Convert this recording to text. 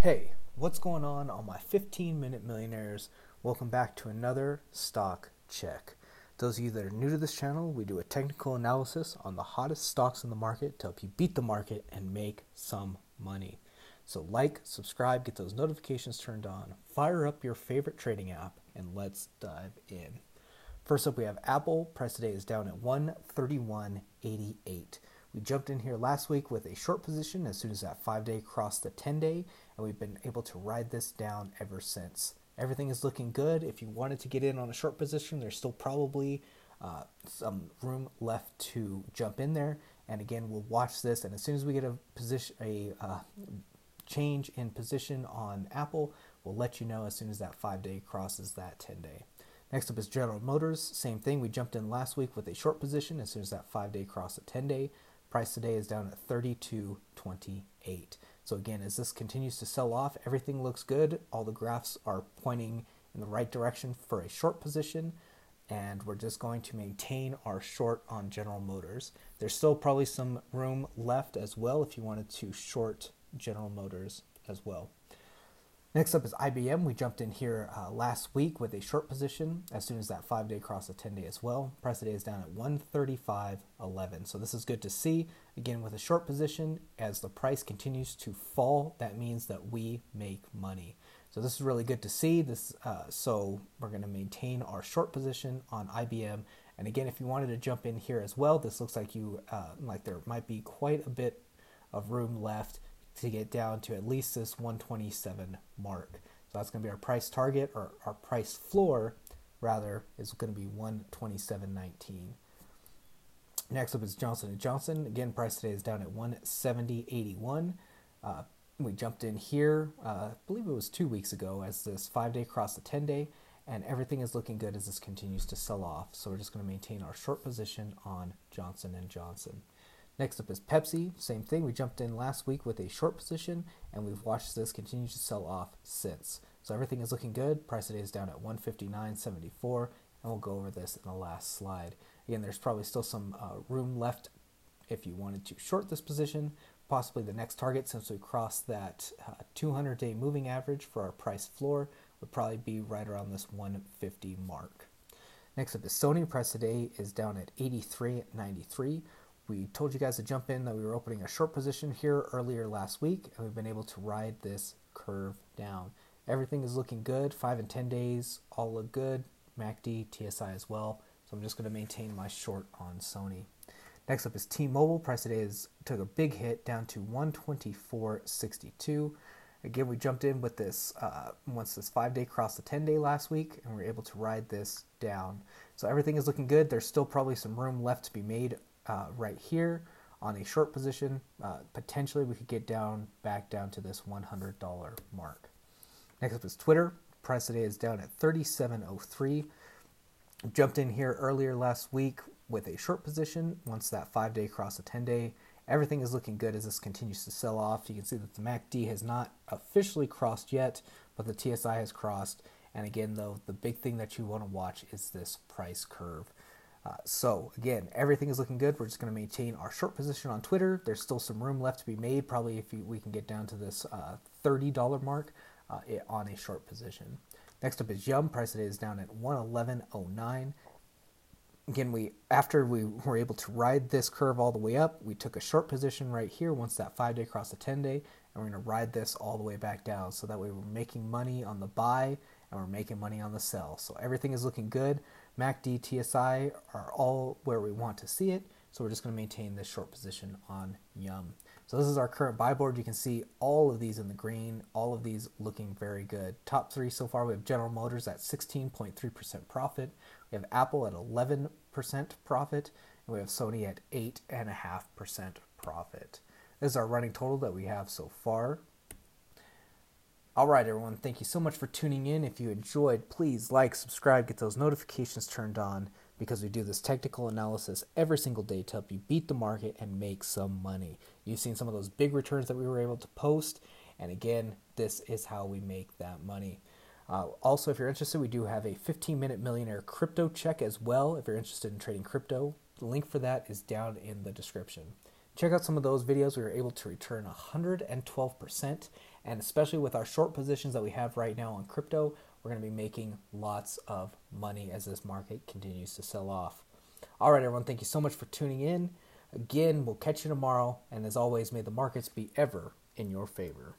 Hey, what's going on on my 15 minute millionaires? Welcome back to another stock check. Those of you that are new to this channel, we do a technical analysis on the hottest stocks in the market to help you beat the market and make some money. So, like, subscribe, get those notifications turned on, fire up your favorite trading app, and let's dive in. First up, we have Apple. Price today is down at 131.88. We jumped in here last week with a short position as soon as that five day crossed the 10 day, and we've been able to ride this down ever since. Everything is looking good. If you wanted to get in on a short position, there's still probably uh, some room left to jump in there. And again, we'll watch this, and as soon as we get a position, a uh, change in position on Apple, we'll let you know as soon as that five day crosses that 10 day. Next up is General Motors. Same thing. We jumped in last week with a short position as soon as that five day crossed the 10 day. Price today is down at 32.28. So again, as this continues to sell off, everything looks good. All the graphs are pointing in the right direction for a short position, and we're just going to maintain our short on General Motors. There's still probably some room left as well if you wanted to short General Motors as well. Next up is IBM. We jumped in here uh, last week with a short position as soon as that five day crossed the 10 day as well. Price today is down at 135.11. So this is good to see. Again, with a short position, as the price continues to fall, that means that we make money. So this is really good to see. This uh, so we're going to maintain our short position on IBM. And again, if you wanted to jump in here as well, this looks like you uh, like there might be quite a bit of room left to get down to at least this 127 mark. So that's going to be our price target or our price floor rather is going to be 127.19. Next up is Johnson & Johnson. Again, price today is down at 170.81. Uh, we jumped in here, uh, I believe it was two weeks ago, as this five day crossed the 10 day, and everything is looking good as this continues to sell off. So we're just going to maintain our short position on Johnson & Johnson. Next up is Pepsi. Same thing. We jumped in last week with a short position, and we've watched this continue to sell off since. So everything is looking good. Price today is down at 159.74, and we'll go over this in the last slide. Again, there's probably still some uh, room left if you wanted to short this position. Possibly the next target, since we crossed that 200-day uh, moving average for our price floor, would probably be right around this 150 mark. Next up is Sony. Price today is down at 83.93. We told you guys to jump in that we were opening a short position here earlier last week, and we've been able to ride this curve down. Everything is looking good. Five and 10 days all look good. MACD, TSI as well. So I'm just going to maintain my short on Sony. Next up is T-Mobile. Price today is took a big hit down to 124.62. Again, we jumped in with this uh, once this five day crossed the 10 day last week, and we are able to ride this down. So everything is looking good. There's still probably some room left to be made uh, right here on a short position. Uh, potentially, we could get down back down to this $100 mark. Next up is Twitter. Price today is down at 37.03. Jumped in here earlier last week with a short position. Once that five day cross a 10 day, everything is looking good as this continues to sell off. You can see that the MACD has not officially crossed yet, but the TSI has crossed. And again, though, the big thing that you want to watch is this price curve. Uh, so again, everything is looking good. We're just going to maintain our short position on Twitter. There's still some room left to be made. Probably if we can get down to this uh, $30 mark uh, on a short position. Next up is Yum. Price today is down at 111.09. Again, we after we were able to ride this curve all the way up, we took a short position right here once that five day crossed the 10 day, and we're going to ride this all the way back down. So that way we're making money on the buy and we're making money on the sell. So everything is looking good. MACD, TSI are all where we want to see it. So we're just going to maintain this short position on Yum. So this is our current buy board. You can see all of these in the green, all of these looking very good. Top three so far, we have General Motors at 16.3% profit. We have Apple at 11% profit. And we have Sony at 8.5% profit. This is our running total that we have so far. All right, everyone, thank you so much for tuning in. If you enjoyed, please like, subscribe, get those notifications turned on because we do this technical analysis every single day to help you beat the market and make some money. You've seen some of those big returns that we were able to post, and again, this is how we make that money. Uh, also, if you're interested, we do have a 15 minute millionaire crypto check as well. If you're interested in trading crypto, the link for that is down in the description. Check out some of those videos. We were able to return 112% And especially with our short positions that we have right now on crypto, we're going to be making lots of money as this market continues to sell off. All right, everyone, thank you so much for tuning in. Again, we'll catch you tomorrow. And as always, may the markets be ever in your favor.